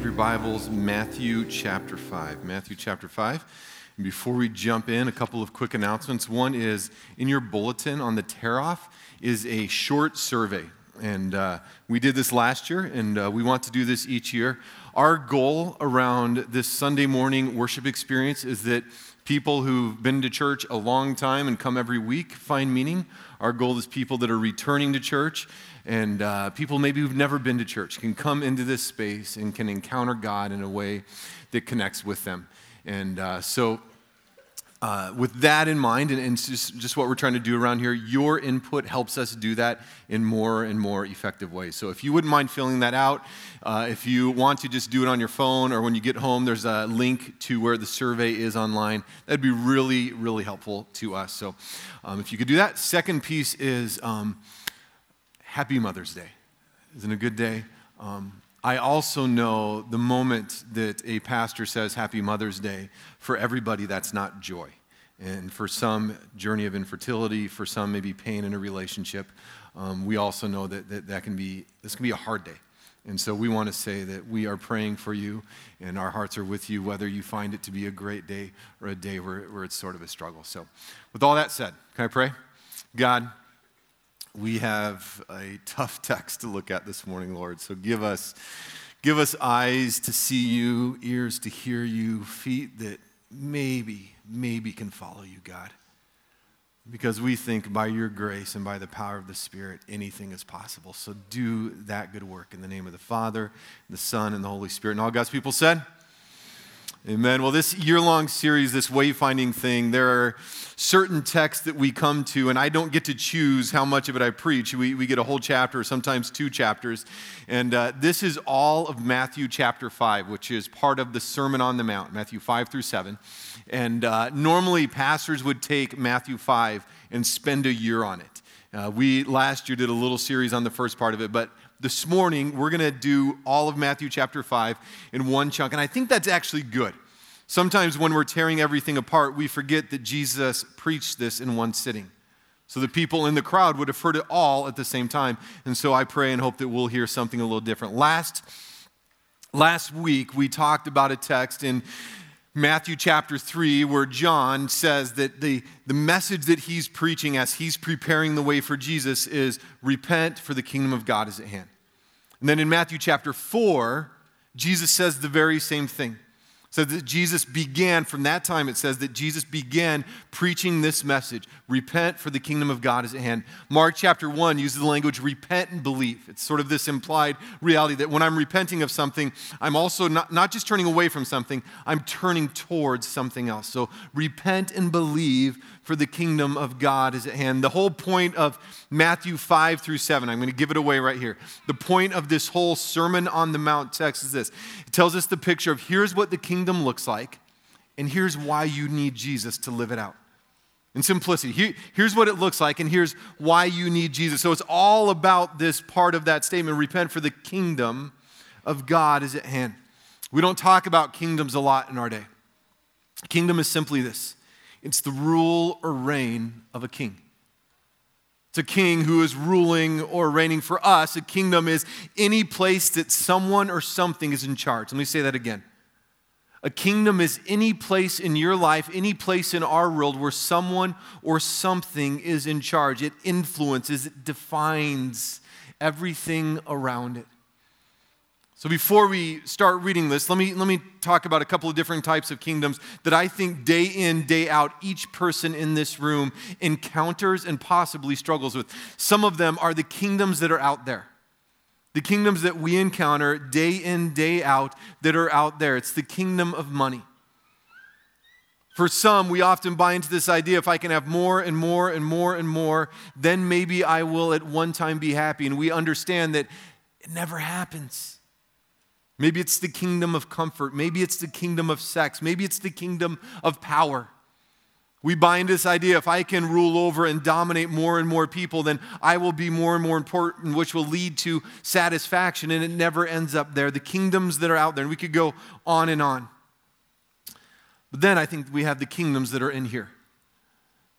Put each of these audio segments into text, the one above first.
have your Bibles, Matthew chapter 5. Matthew chapter 5. And before we jump in, a couple of quick announcements. One is in your bulletin on the tear off is a short survey. And uh, we did this last year, and uh, we want to do this each year. Our goal around this Sunday morning worship experience is that people who've been to church a long time and come every week find meaning. Our goal is people that are returning to church and uh, people maybe who've never been to church can come into this space and can encounter God in a way that connects with them. And uh, so, uh, with that in mind, and, and just, just, what we're trying to do around here, your input helps us do that in more and more effective ways. So, if you wouldn't mind filling that out, uh, if you want to just do it on your phone or when you get home, there's a link to where the survey is online. That'd be really, really helpful to us. So, um, if you could do that. Second piece is. Um, Happy Mother's Day. Isn't it a good day? Um, I also know the moment that a pastor says Happy Mother's Day, for everybody, that's not joy. And for some, journey of infertility, for some, maybe pain in a relationship. Um, we also know that, that that can be, this can be a hard day. And so we want to say that we are praying for you and our hearts are with you, whether you find it to be a great day or a day where, where it's sort of a struggle. So, with all that said, can I pray? God, we have a tough text to look at this morning, Lord. So give us, give us eyes to see you, ears to hear you, feet that maybe, maybe can follow you, God. Because we think by your grace and by the power of the Spirit, anything is possible. So do that good work in the name of the Father, the Son, and the Holy Spirit. And all God's people said, Amen. Well, this year long series, this wayfinding thing, there are certain texts that we come to, and I don't get to choose how much of it I preach. We, we get a whole chapter, sometimes two chapters. And uh, this is all of Matthew chapter 5, which is part of the Sermon on the Mount, Matthew 5 through 7. And uh, normally, pastors would take Matthew 5 and spend a year on it. Uh, we last year did a little series on the first part of it, but this morning, we're going to do all of Matthew chapter 5 in one chunk. And I think that's actually good. Sometimes when we're tearing everything apart, we forget that Jesus preached this in one sitting. So the people in the crowd would have heard it all at the same time. And so I pray and hope that we'll hear something a little different. Last, last week, we talked about a text in Matthew chapter 3, where John says that the, the message that he's preaching as he's preparing the way for Jesus is repent, for the kingdom of God is at hand. And then in Matthew chapter 4, Jesus says the very same thing. So that Jesus began, from that time, it says that Jesus began preaching this message repent, for the kingdom of God is at hand. Mark chapter 1 uses the language repent and believe. It's sort of this implied reality that when I'm repenting of something, I'm also not, not just turning away from something, I'm turning towards something else. So repent and believe, for the kingdom of God is at hand. The whole point of Matthew 5 through 7, I'm going to give it away right here. The point of this whole Sermon on the Mount text is this it tells us the picture of here's what the kingdom looks like, and here's why you need Jesus to live it out. In simplicity, here, here's what it looks like, and here's why you need Jesus. So it's all about this part of that statement repent, for the kingdom of God is at hand. We don't talk about kingdoms a lot in our day. Kingdom is simply this it's the rule or reign of a king. It's a king who is ruling or reigning for us. A kingdom is any place that someone or something is in charge. Let me say that again. A kingdom is any place in your life, any place in our world where someone or something is in charge. It influences, it defines everything around it. So before we start reading this, let me, let me talk about a couple of different types of kingdoms that I think day in, day out, each person in this room encounters and possibly struggles with. Some of them are the kingdoms that are out there. The kingdoms that we encounter day in, day out that are out there. It's the kingdom of money. For some, we often buy into this idea if I can have more and more and more and more, then maybe I will at one time be happy. And we understand that it never happens. Maybe it's the kingdom of comfort. Maybe it's the kingdom of sex. Maybe it's the kingdom of power. We into this idea if I can rule over and dominate more and more people, then I will be more and more important, which will lead to satisfaction, and it never ends up there. The kingdoms that are out there, and we could go on and on. But then I think we have the kingdoms that are in here.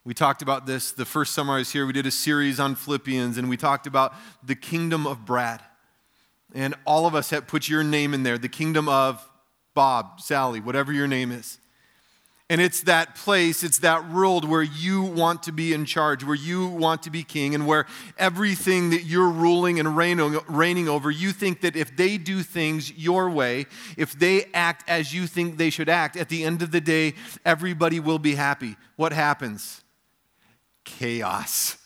We talked about this the first summer I was here. We did a series on Philippians, and we talked about the kingdom of Brad. and all of us have put your name in there, the kingdom of Bob, Sally, whatever your name is. And it's that place, it's that world where you want to be in charge, where you want to be king, and where everything that you're ruling and reigning, over, you think that if they do things your way, if they act as you think they should act, at the end of the day, everybody will be happy. What happens? Chaos.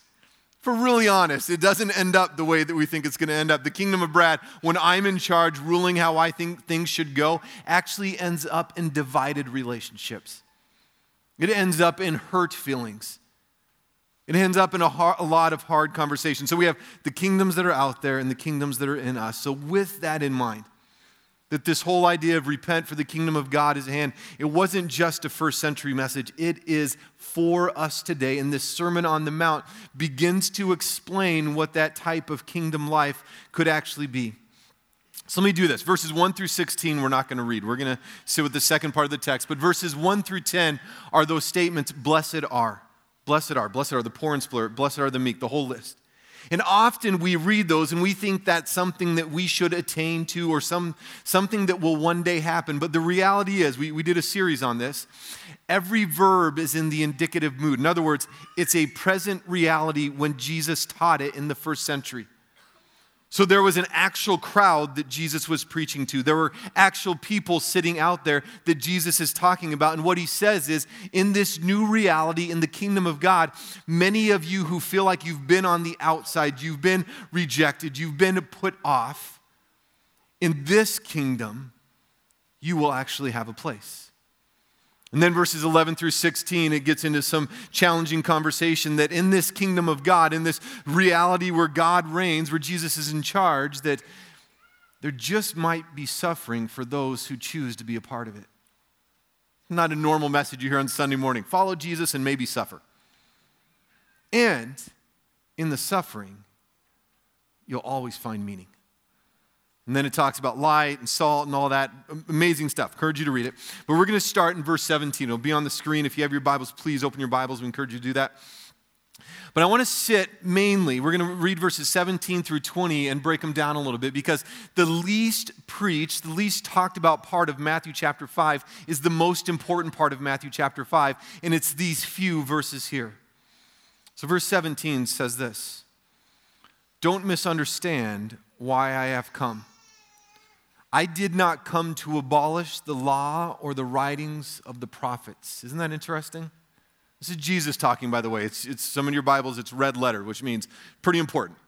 For really honest, it doesn't end up the way that we think it's going to end up. The kingdom of Brad, when I'm in charge, ruling how I think things should go, actually ends up in divided relationships. It ends up in hurt feelings. It ends up in a, hard, a, lot of hard conversations. So we have the kingdoms that are out there and the kingdoms that are in us. So, with that in mind, that this whole idea of repent for the kingdom of God is at hand, it wasn't just a first century message. It is for us today. And this Sermon on the Mount begins to explain what that type of kingdom life could actually be. So let me do this. Verses 1 through 16, we're not going to read. We're going to sit with the second part of the text. But verses 1 through 10 are those statements blessed are. Blessed are. Blessed are the poor in spirit. Blessed are the meek, the whole list. And often we read those and we think that's something that we should attain to or some, something that will one day happen. But the reality is, we, we did a series on this. Every verb is in the indicative mood. In other words, it's a present reality when Jesus taught it in the first century. So there was an actual crowd that Jesus was preaching to. There were actual people sitting out there that Jesus is talking about. And what he says is in this new reality in the kingdom of God, many of you who feel like you've been on the outside, you've been rejected, you've been put off, in this kingdom, you will actually have a place. And then verses 11 through 16, it gets into some challenging conversation that in this kingdom of God, in this reality where God reigns, where Jesus is in charge, that there just might be suffering for those who choose to be a part of it. Not a normal message you hear on Sunday morning. Follow Jesus and maybe suffer. And in the suffering, you'll always find meaning. And then it talks about light and salt and all that amazing stuff. Encourage you to read it. But we're going to start in verse 17. It'll be on the screen. If you have your Bibles, please open your Bibles. We encourage you to do that. But I want to sit mainly, we're going to read verses 17 through 20 and break them down a little bit because the least preached, the least talked about part of Matthew chapter 5 is the most important part of Matthew chapter 5, and it's these few verses here. So, verse 17 says this Don't misunderstand why I have come. I did not come to abolish the law or the writings of the prophets. Isn't that interesting? This is Jesus talking, by the way. It's, it's some in your Bibles, it's red letter, which means pretty important.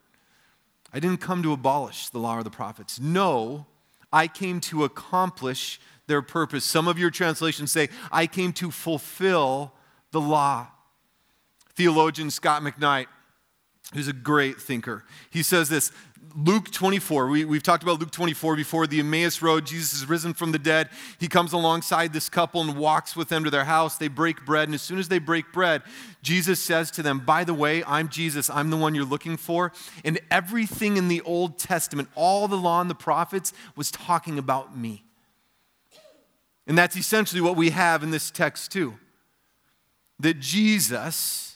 I didn't come to abolish the law or the prophets. No, I came to accomplish their purpose. Some of your translations say, I came to fulfill the law. Theologian Scot McKnight, who's a great thinker, he says this Luke 24. We, we've talked about Luke 24 before, the Emmaus Road. Jesus is risen from the dead. He comes alongside this couple and walks with them to their house. They break bread. And as soon as they break bread, Jesus says to them, By the way, I'm Jesus. I'm the one you're looking for. And everything in the Old Testament, all the law and the prophets, was talking about me. And that's essentially what we have in this text, too. That Jesus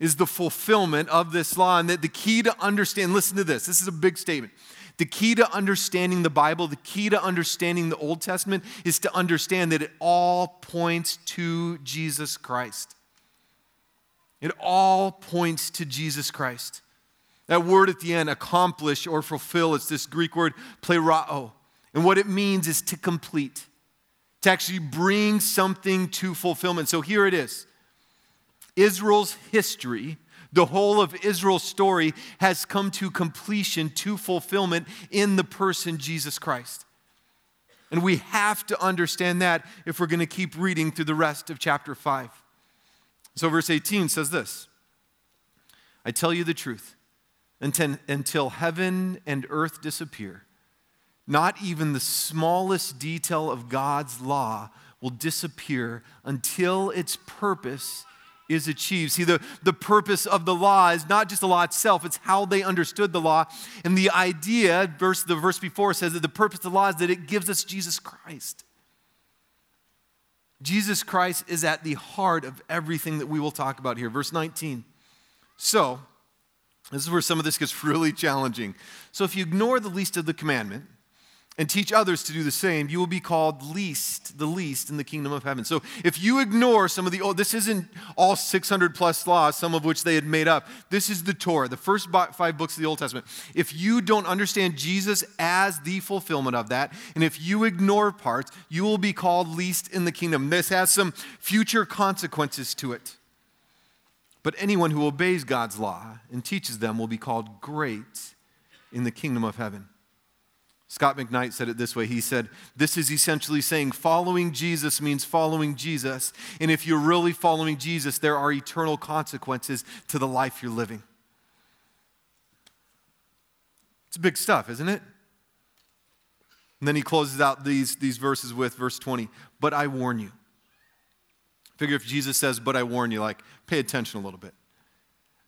is the fulfillment of this law. And that the key to understand, listen to this, this is a big statement. The key to understanding the Bible, the key to understanding the Old Testament is to understand that it all points to Jesus Christ. It all points to Jesus Christ. That word at the end, accomplish or fulfill, it's this Greek word, plerao. And what it means is to complete, to actually bring something to fulfillment. So here it is Israel's history, the whole of Israel's story, has come to completion, to fulfillment in the person Jesus Christ. And we have to understand that if we're going to keep reading through the rest of chapter 5. So, verse 18 says this I tell you the truth, until heaven and earth disappear, not even the smallest detail of God's law will disappear until its purpose is achieved. See, the, the purpose of the law is not just the law itself, it's how they understood the law. And the idea, verse, the verse before says that the purpose of the law is that it gives us Jesus Christ. Jesus Christ is at the heart of everything that we will talk about here. Verse 19. So, This is where some of this gets really challenging. So if you ignore the least of the commandment, and teach others to do the same, you will be called least, the least in the kingdom of heaven. So if you ignore some of the old, this isn't all 600 plus laws, some of which they had made up. This is the Torah, the first five books of the Old Testament. If you don't understand Jesus as the fulfillment of that, and if you ignore parts, you will be called least in the kingdom. This has some future consequences to it. But anyone who obeys God's law and teaches them will be called great in the kingdom of heaven. Scot McKnight said it this way. He said, This is essentially saying following Jesus means following Jesus. And if you're really following Jesus, there are eternal consequences to the life you're living. It's big stuff, isn't it? And then he closes out these, these verses with verse 20 But I warn you. Figure if Jesus says, But I warn you, like, pay attention a little bit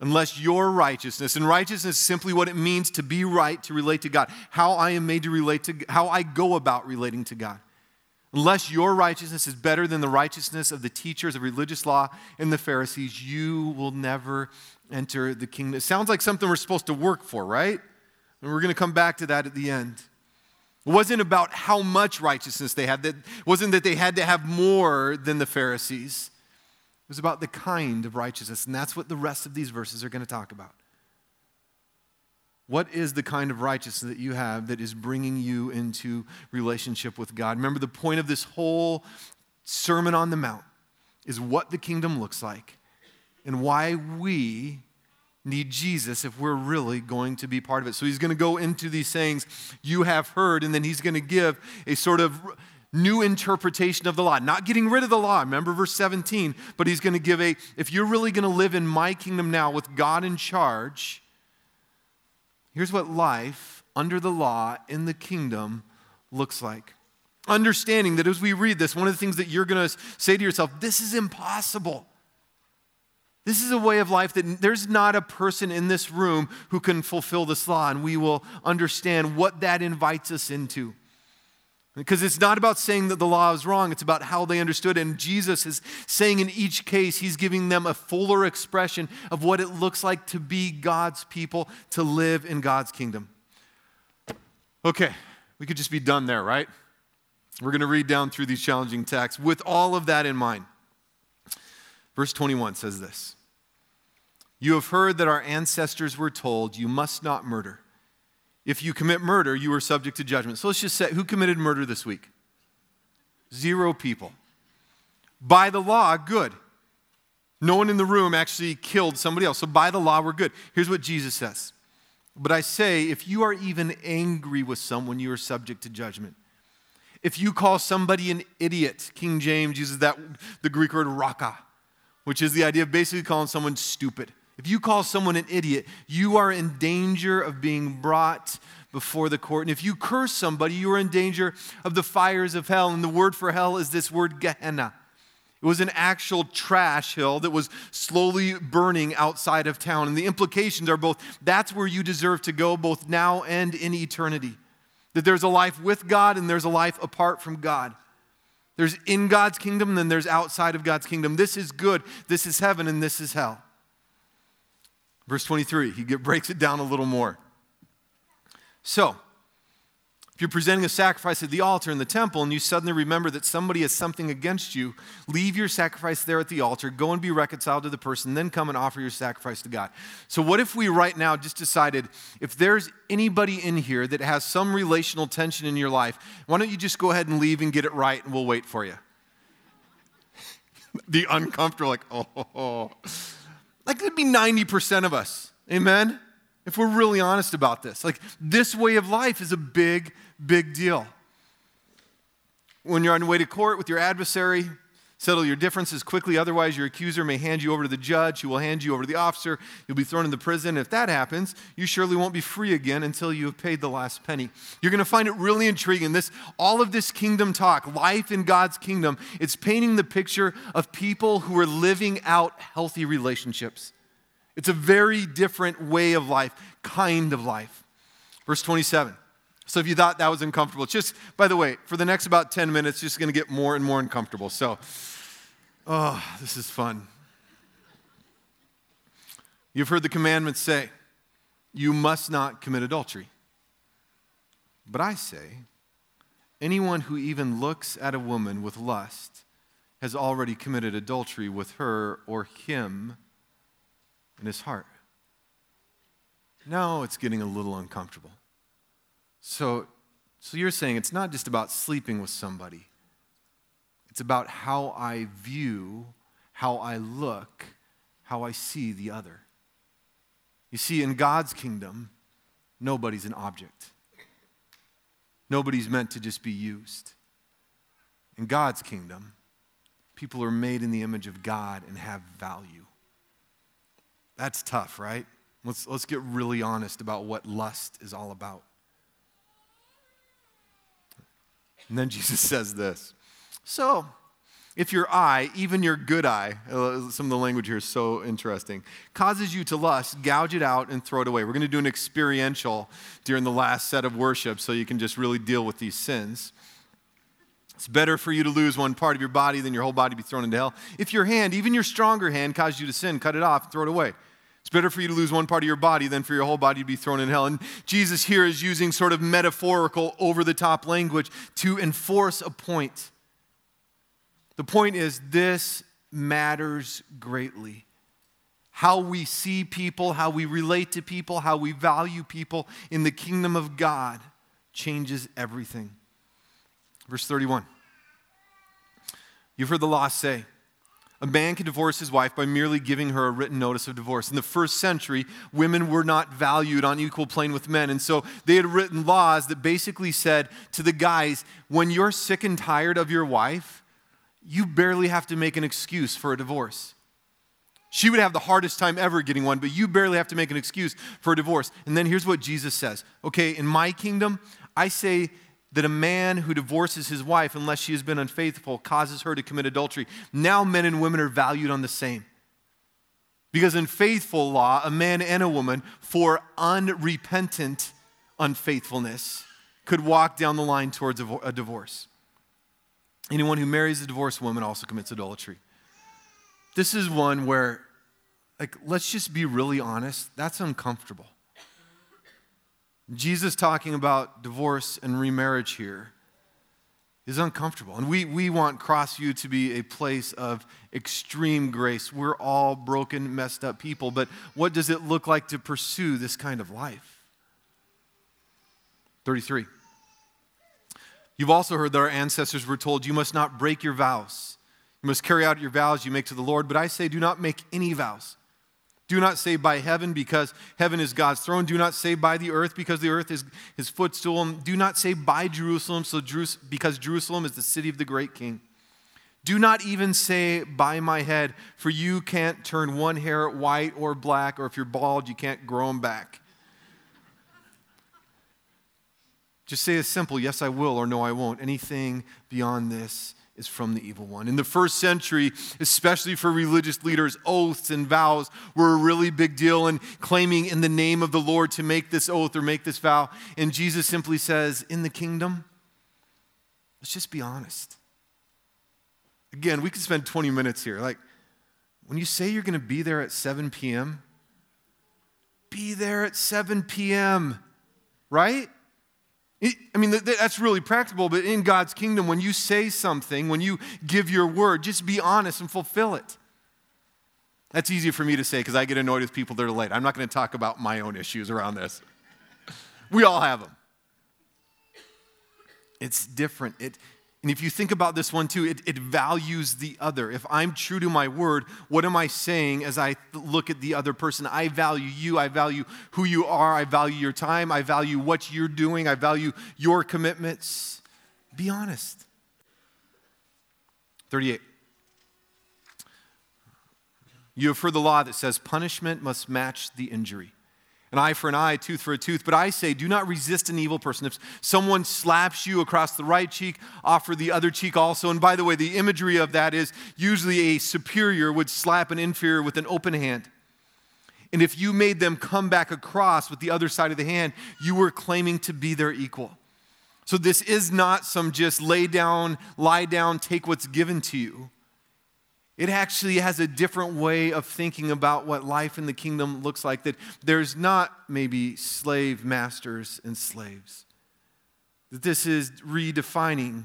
unless your righteousness, and righteousness is simply what it means to be right, to relate to God, how I am made to relate to, how I go about relating to God. Unless your righteousness is better than the righteousness of the teachers of religious law and the Pharisees, you will never enter the kingdom. It sounds like something we're supposed to work for, right? And we're going to come back to that at the end. It wasn't about how much righteousness they had. It wasn't that they had to have more than the Pharisees was about the kind of righteousness, and that's what the rest of these verses are going to talk about. What is the kind of righteousness that you have that is bringing you into relationship with God? Remember, the point of this whole Sermon on the Mount is what the kingdom looks like and why we need Jesus if we're really going to be part of it. So he's going to go into these sayings you have heard, and then he's going to give a sort of new interpretation of the law. Not getting rid of the law. Remember verse 17. But he's going to give a, if you're really going to live in my kingdom now with God in charge, here's what life under the law in the kingdom looks like. Understanding that as we read this, one of the things that you're going to say to yourself, this is impossible. This is a way of life that there's not a person in this room who can fulfill this law, and we will understand what that invites us into. Because it's not about saying that the law is wrong, it's about how they understood it. And Jesus is saying in each case, he's giving them a fuller expression of what it looks like to be God's people, to live in God's kingdom. Okay, we could just be done there, right? We're going to read down through these challenging texts with all of that in mind. Verse 21 says this You have heard that our ancestors were told, You must not murder. If you commit murder, you are subject to judgment. So let's just say who committed murder this week? Zero people. By the law, good. No one in the room actually killed somebody else. So by the law, we're good. Here's what Jesus says. But I say, if you are even angry with someone, you are subject to judgment. If you call somebody an idiot, King James uses that the Greek word raka, which is the idea of basically calling someone stupid. If you call someone an idiot, you are in danger of being brought before the court. And if you curse somebody, you are in danger of the fires of hell. And the word for hell is this word Gehenna. It was an actual trash hill that was slowly burning outside of town. And the implications are both that's where you deserve to go, both now and in eternity. That there's a life with God and there's a life apart from God. There's in God's kingdom, and then there's outside of God's kingdom. This is good, this is heaven, and this is hell. Verse 23, he breaks it down a little more. So, if you're presenting a sacrifice at the altar in the temple and you suddenly remember that somebody has something against you, leave your sacrifice there at the altar, go and be reconciled to the person, then come and offer your sacrifice to God. So, what if we right now just decided if there's anybody in here that has some relational tension in your life, why don't you just go ahead and leave and get it right and we'll wait for you? the uncomfortable, like, oh. Like, it'd be 90% of us. Amen? If we're really honest about this. Like, this way of life is a big, big deal. When you're on your way to court with your adversary, settle your differences quickly, otherwise, your accuser may hand you over to the judge, who will hand you over to the officer. You'll be thrown in the prison. If that happens, you surely won't be free again until you have paid the last penny. You're going to find it really intriguing. This, all of this kingdom talk, life in God's kingdom, it's painting the picture of people who are living out healthy relationships. It's a very different way of life, kind of life. Verse 27. So if you thought that was uncomfortable, just by the way, for the next about 10 minutes, just going to get more and more uncomfortable. So, oh, this is fun. You've heard the commandments say, you must not commit adultery. But I say, anyone who even looks at a woman with lust has already committed adultery with her or him in his heart. Now it's getting a little uncomfortable. So, so you're saying it's not just about sleeping with somebody, it's about how I view, how I look, how I see the other. You see, in God's kingdom, nobody's an object. Nobody's meant to just be used. In God's kingdom, people are made in the image of God and have value. That's tough, right? Let's, let's get really honest about what lust is all about. And then Jesus says this So, if your eye, even your good eye, uh, some of the language here is so interesting, causes you to lust, gouge it out and throw it away. We're going to do an experiential during the last set of worship so you can just really deal with these sins. It's better for you to lose one part of your body than your whole body be thrown into hell. If your hand, even your stronger hand, causes you to sin, cut it off and throw it away. It's better for you to lose one part of your body than for your whole body to be thrown in hell. And Jesus here is using sort of metaphorical, over the top language to enforce a point. The point is, this matters greatly. How we see people, how we relate to people, how we value people in the kingdom of God changes everything. Verse 31. You've heard the law say, a man can divorce his wife by merely giving her a written notice of divorce. In the first century, women were not valued on equal plane with men. And so they had written laws that basically said to the guys, when you're sick and tired of your wife, you barely have to make an excuse for a divorce. She would have the hardest time ever getting one, but you barely have to make an excuse for a divorce. And then here's what Jesus says Okay, in my kingdom, I say that a man who divorces his wife unless she has been unfaithful causes her to commit adultery. Now men and women are valued on the same. Because in faithful law, a man and a woman, for unrepentant unfaithfulness, could walk down the line towards a divorce. Anyone who marries a divorced woman also commits adultery. This is one where, like, let's just be really honest, that's uncomfortable. Jesus talking about divorce and remarriage here is uncomfortable. And we, we want Crossview to be a place of extreme grace. We're all broken, messed up people, but what does it look like to pursue this kind of life? 33. You've also heard that our ancestors were told, You must not break your vows. You must carry out your vows you make to the Lord. But I say, do not make any vows. Do not say by heaven, because heaven is God's throne. Do not say by the earth, because the earth is his footstool. Do not say by Jerusalem, so because Jerusalem is the city of the great king. Do not even say by my head, for you can't turn one hair white or black, or if you're bald, you can't grow them back. Just say a simple yes, I will, or no, I won't. Anything beyond this is from the evil one. In the first century, especially for religious leaders, oaths and vows were a really big deal, and claiming in the name of the Lord to make this oath or make this vow. And Jesus simply says, In the kingdom, let's just be honest. Again, we could spend 20 minutes here. Like, when you say you're going to be there at 7 p.m., be there at 7 p.m., right? I mean, that's really practical, but in God's kingdom, when you say something, when you give your word, just be honest and fulfill it. That's easier for me to say because I get annoyed with people that are late. I'm not going to talk about my own issues around this. We all have them. It's different. It, and if you think about this one too, it, it, values the other. If I'm true to my word, what am I saying as I look at the other person? I value you. I value who you are. I value your time. I value what you're doing. I value your commitments. Be honest. 38. You have heard the law that says punishment must match the injury an eye for an eye, tooth for a tooth. But I say, do not resist an evil person. If someone slaps you across the right cheek, offer the other cheek also. And by the way, the imagery of that is usually a superior would slap an inferior with an open hand. And if you made them come back across with the other side of the hand, you were claiming to be their equal. So this is not some just lay down, lie down, take what's given to you. It actually has a different way of thinking about what life in the kingdom looks like. That there's not maybe slave masters and slaves. That this is redefining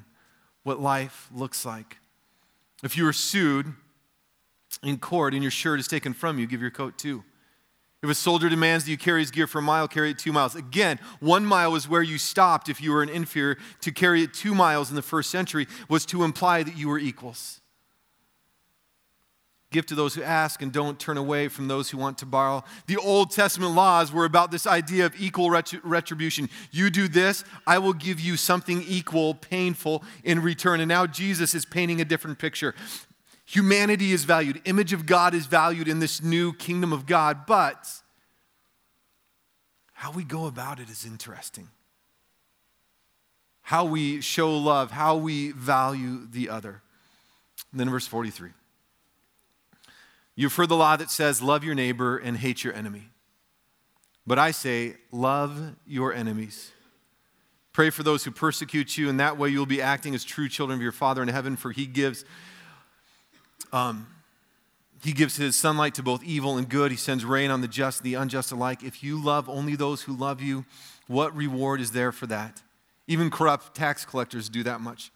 what life looks like. If you are sued in court and your shirt is taken from you, give your coat too. If a soldier demands that you carry his gear for a mile, carry it two miles. Again, one mile is where you stopped if you were an inferior. To carry it two miles in the first century was to imply that you were equals. Give to those who ask and don't turn away from those who want to borrow. The Old Testament laws were about this idea of equal retribution. You do this, I will give you something equal, painful in return. And now Jesus is painting a different picture. Humanity is valued, image of God is valued in this new kingdom of God, but how we go about it is interesting. How we show love, how we value the other. And then verse 43. You've heard the law that says, Love your neighbor and hate your enemy. But I say, Love your enemies. Pray for those who persecute you, and that way you'll be acting as true children of your Father in heaven, for he gives. Um, he gives his sunlight to both evil and good. He sends rain on the just and the unjust alike. If you love only those who love you, what reward is there for that? Even corrupt tax collectors do that much.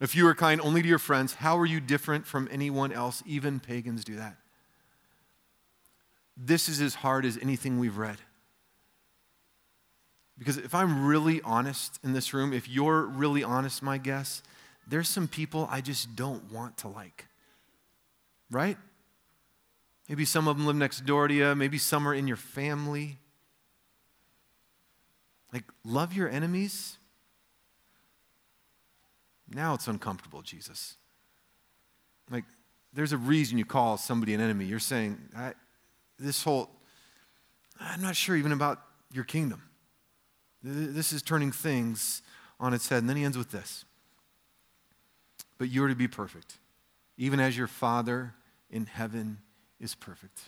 If you are kind only to your friends, how are you different from anyone else? Even pagans do that this is as hard as anything we've read. Because if I'm really honest in this room, if you're really honest, my guess, there's some people I just don't want to like. Right? Maybe some of them live next door to you, maybe some are in your family. Like, love your enemies. Now it's uncomfortable, Jesus. Like, there's a reason you call somebody an enemy. You're saying, this whole, I'm not sure even about your kingdom. This is turning things on its head. And then he ends with this But you are to be perfect, even as your Father in heaven is perfect.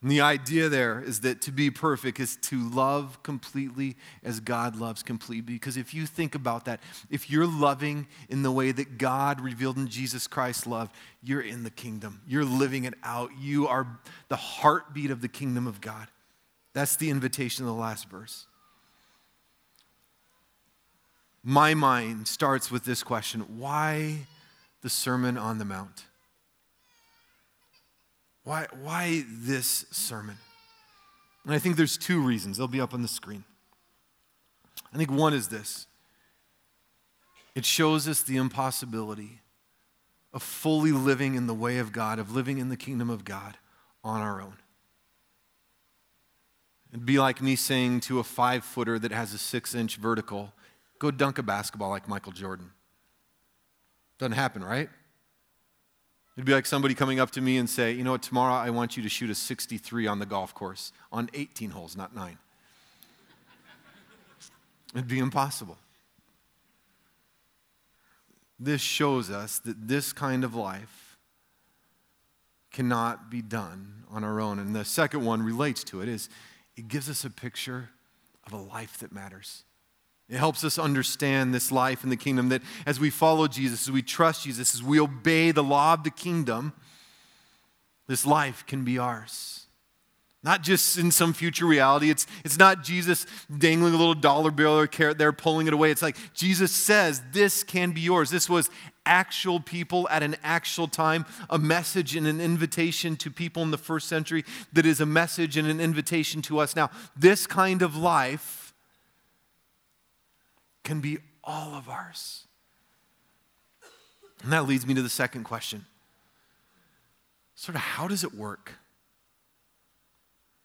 And the idea there is that to be perfect is to love completely as God loves completely. Because if you think about that, if you're loving in the way that God revealed in Jesus Christ love, you're in the kingdom. You're living it out. You are the heartbeat of the kingdom of God. That's the invitation of the last verse. My mind starts with this question why the Sermon on the Mount? Why, why this sermon? And I think there's two reasons. They'll be up on the screen. I think one is this it shows us the impossibility of fully living in the way of God, of living in the kingdom of God on our own. It'd be like me saying to a five footer that has a six inch vertical, go dunk a basketball like Michael Jordan. Doesn't happen, right? It'd be like somebody coming up to me and say, you know what, tomorrow I want you to shoot a 63 on the golf course on 18 holes, not nine. It'd be impossible. This shows us that this kind of life cannot be done on our own. And the second one relates to it is it gives us a picture of a life that matters. It helps us understand this life in the kingdom that as we follow Jesus, as we trust Jesus, as we obey the law of the kingdom, this life can be ours. Not just in some future reality. It's, it's not Jesus dangling a little dollar bill or carrot there, pulling it away. It's like Jesus says, This can be yours. This was actual people at an actual time, a message and an invitation to people in the first century that is a message and an invitation to us now. This kind of life can be all of ours. And that leads me to the second question. Sort of, how does it work?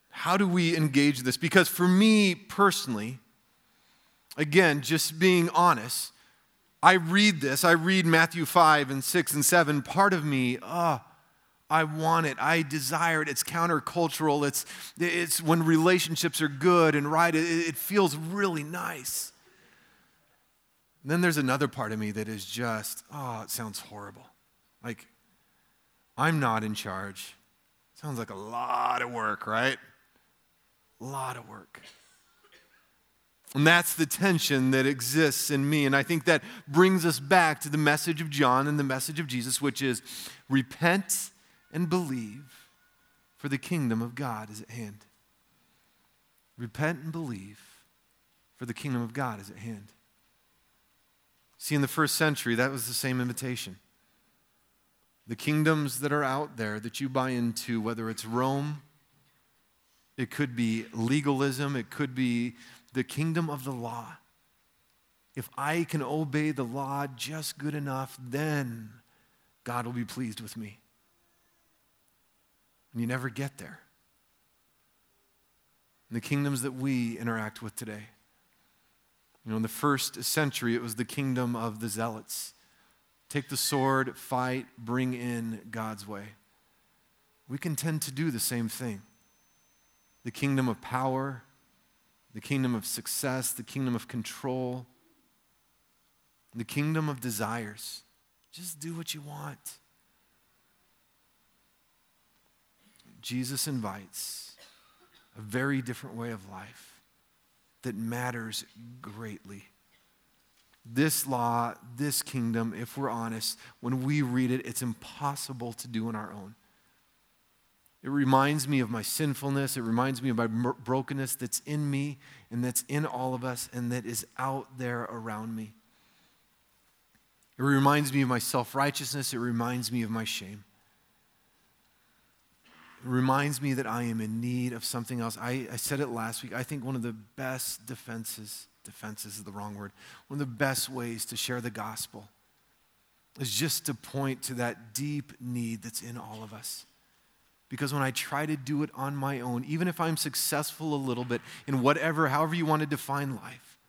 How do we engage this? Because for me personally, again, just being honest, I read this, I read Matthew 5 and 6 and 7. Part of me, oh, I want it. I desire it. It's countercultural. It's, it's when relationships are good and right, it, it feels really nice. And then there's another part of me that is just, oh, it sounds horrible. Like, I'm not in charge. Sounds like a lot of work, right? A lot of work. And that's the tension that exists in me. And I think that brings us back to the message of John and the message of Jesus, which is repent and believe, for the kingdom of God is at hand. Repent and believe, for the kingdom of God is at hand. See, in the first century, that was the same invitation. The kingdoms that are out there that you buy into, whether it's Rome, it could be legalism, it could be the kingdom of the law. If I can obey the law just good enough, then God will be pleased with me. And you never get there. In the kingdoms that we interact with today. You know, in the first century, it was the kingdom of the zealots. Take the sword, fight, bring in God's way. We can tend to do the same thing. The kingdom of power, the kingdom of success, the kingdom of control, the kingdom of desires. Just do what you want. Jesus invites a very different way of life that matters greatly. This law, this kingdom, if we're honest, when we read it, it's impossible to do on our own. It reminds me of my sinfulness. It reminds me of my brokenness that's in me and that's in all of us and that is out there around me. It reminds me of my self righteousness. It reminds me of my shame. Reminds me that I am in need of something else. I, I said it last week. I think one of the best defenses, defenses is the wrong word, one of the best ways to share the gospel is just to point to that deep need that's in all of us. Because when I try to do it on my own, even if I'm successful a little bit in whatever, however you want to define life,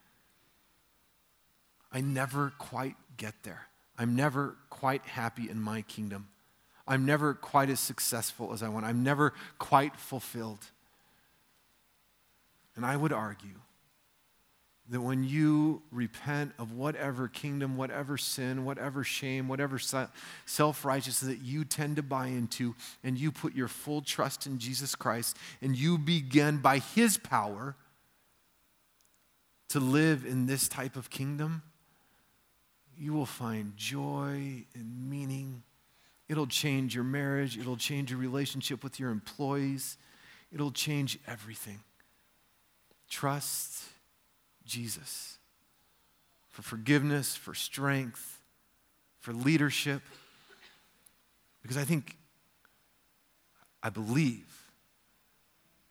I never quite get there. I'm never quite happy in my kingdom. I'm never quite as successful as I want. I'm never quite fulfilled. And I would argue that when you repent of whatever kingdom, whatever sin, whatever shame, whatever self righteousness that you tend to buy into, and you put your full trust in Jesus Christ, and you begin by His power to live in this type of kingdom, you will find joy and meaning. It'll change your marriage, it'll change your relationship with your employees, it'll change everything. Trust Jesus for forgiveness, for strength, for leadership. Because I think, I believe,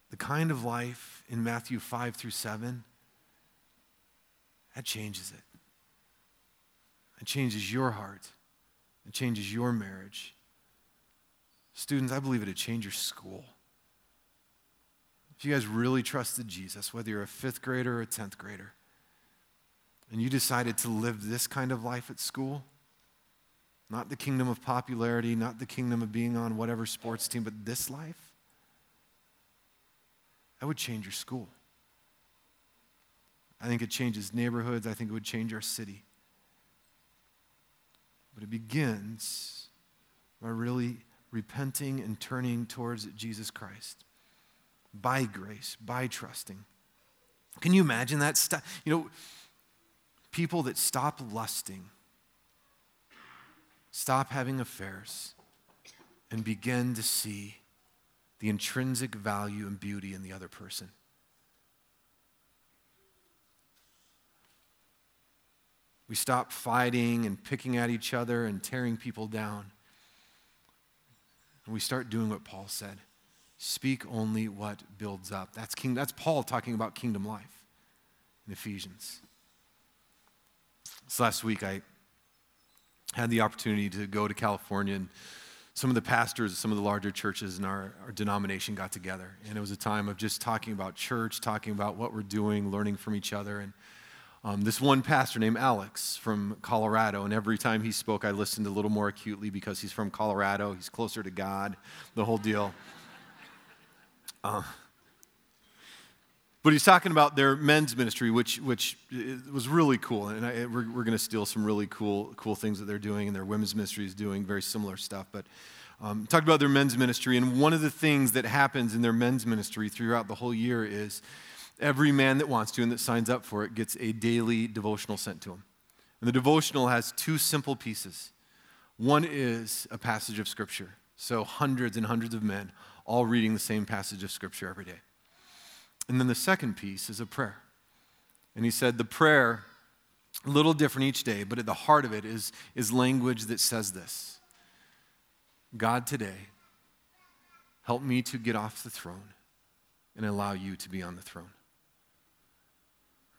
the kind of life in Matthew 5 through 7, that changes it. It changes your heart. It changes your marriage. Students, I believe it'd change your school. If you guys really trusted Jesus, whether you're a fifth grader or a 10th grader, and you decided to live this kind of life at school, not the kingdom of popularity, not the kingdom of being on whatever sports team, but this life, that would change your school. I think it changes neighborhoods. I think it would change our city. But it begins by really repenting and turning towards Jesus Christ by grace, by trusting. Can you imagine that? You know, people that stop lusting, stop having affairs, and begin to see the intrinsic value and beauty in the other person. We stop fighting and picking at each other and tearing people down. And we start doing what Paul said. Speak only what builds up. That's, king, that's Paul talking about kingdom life in Ephesians. This last week, I had the opportunity to go to California, and some of the pastors of some of the larger churches in our, our denomination got together. And it was a time of just talking about church, talking about what we're doing, learning from each other. And um, this one pastor named Alex from Colorado, and every time he spoke, I listened a little more acutely because he's from Colorado. He's closer to God, the whole deal. Uh, but he's talking about their men's ministry, which, which was really cool. And I, we're, we're going to steal some really cool, cool things that they're doing, and their women's ministry is doing very similar stuff. But um, talked about their men's ministry, and one of the things that happens in their men's ministry throughout the whole year is every man that wants to and that signs up for it gets a daily devotional sent to him. And the devotional has two simple pieces. One is a passage of Scripture. So, hundreds and hundreds of men all reading the same passage of Scripture every day. And then the second piece is a prayer. And he said the prayer, a little different each day, but at the heart of it is, is language that says this God, today, help me to get off the throne and allow you to be on the throne.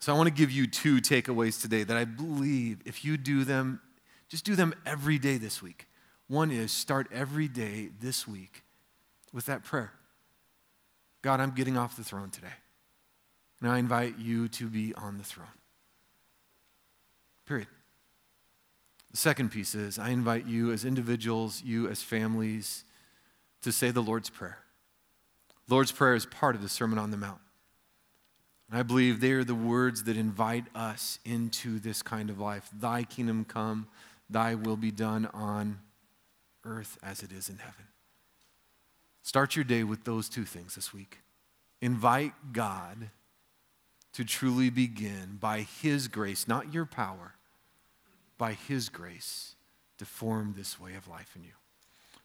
So I want to give you two takeaways today that I believe if you do them, just do them every day this week. One is start every day this week with that prayer God, I'm getting off the throne today. And I invite you to be on the throne. Period. The second piece is I invite you as individuals, you as families, to say the Lord's Prayer. Lord's Prayer is part of the Sermon on the Mount. And I believe they are the words that invite us into this kind of life. Thy kingdom come, thy will be done on earth as it is in heaven. Start your day with those two things this week. Invite God to truly begin by His grace, not your power, by His grace to form this way of life in you.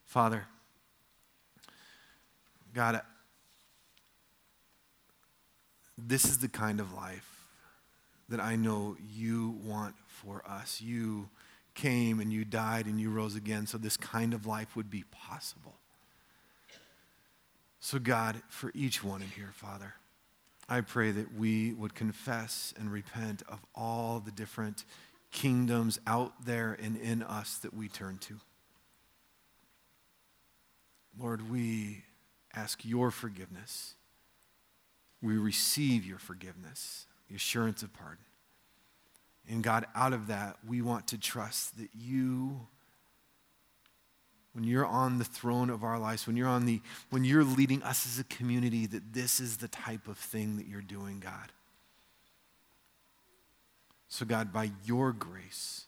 Father, God, this is the kind of life that I know you want for us. You came and you died and you rose again so this kind of life would be possible. So, God, for each one in here, Father, I pray that we would confess and repent of all the different kingdoms out there and in us that we turn to. Lord, we ask your forgiveness we receive your forgiveness, the assurance of pardon. And God, out of that, we want to trust that you, when you're on the throne of our lives, when you're on the, when you're leading us as a community, that this is the type of thing that you're doing, God. So, God, by your grace,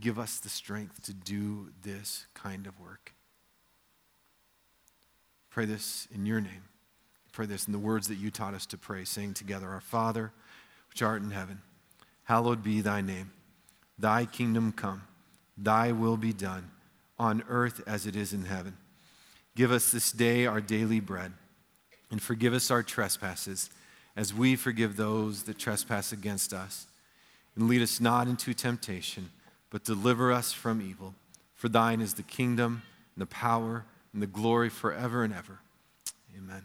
give us the strength to do this kind of work. Pray this in your name pray this in the words that you taught us to pray, saying together, Our Father, which art in heaven, hallowed be thy name. Thy kingdom come, thy will be done, on earth as it is in heaven. Give us this day our daily bread, and forgive us our trespasses, as we forgive those that trespass against us. And lead us not into temptation, but deliver us from evil. For thine is the kingdom, and the power, and the glory forever and ever. Amen.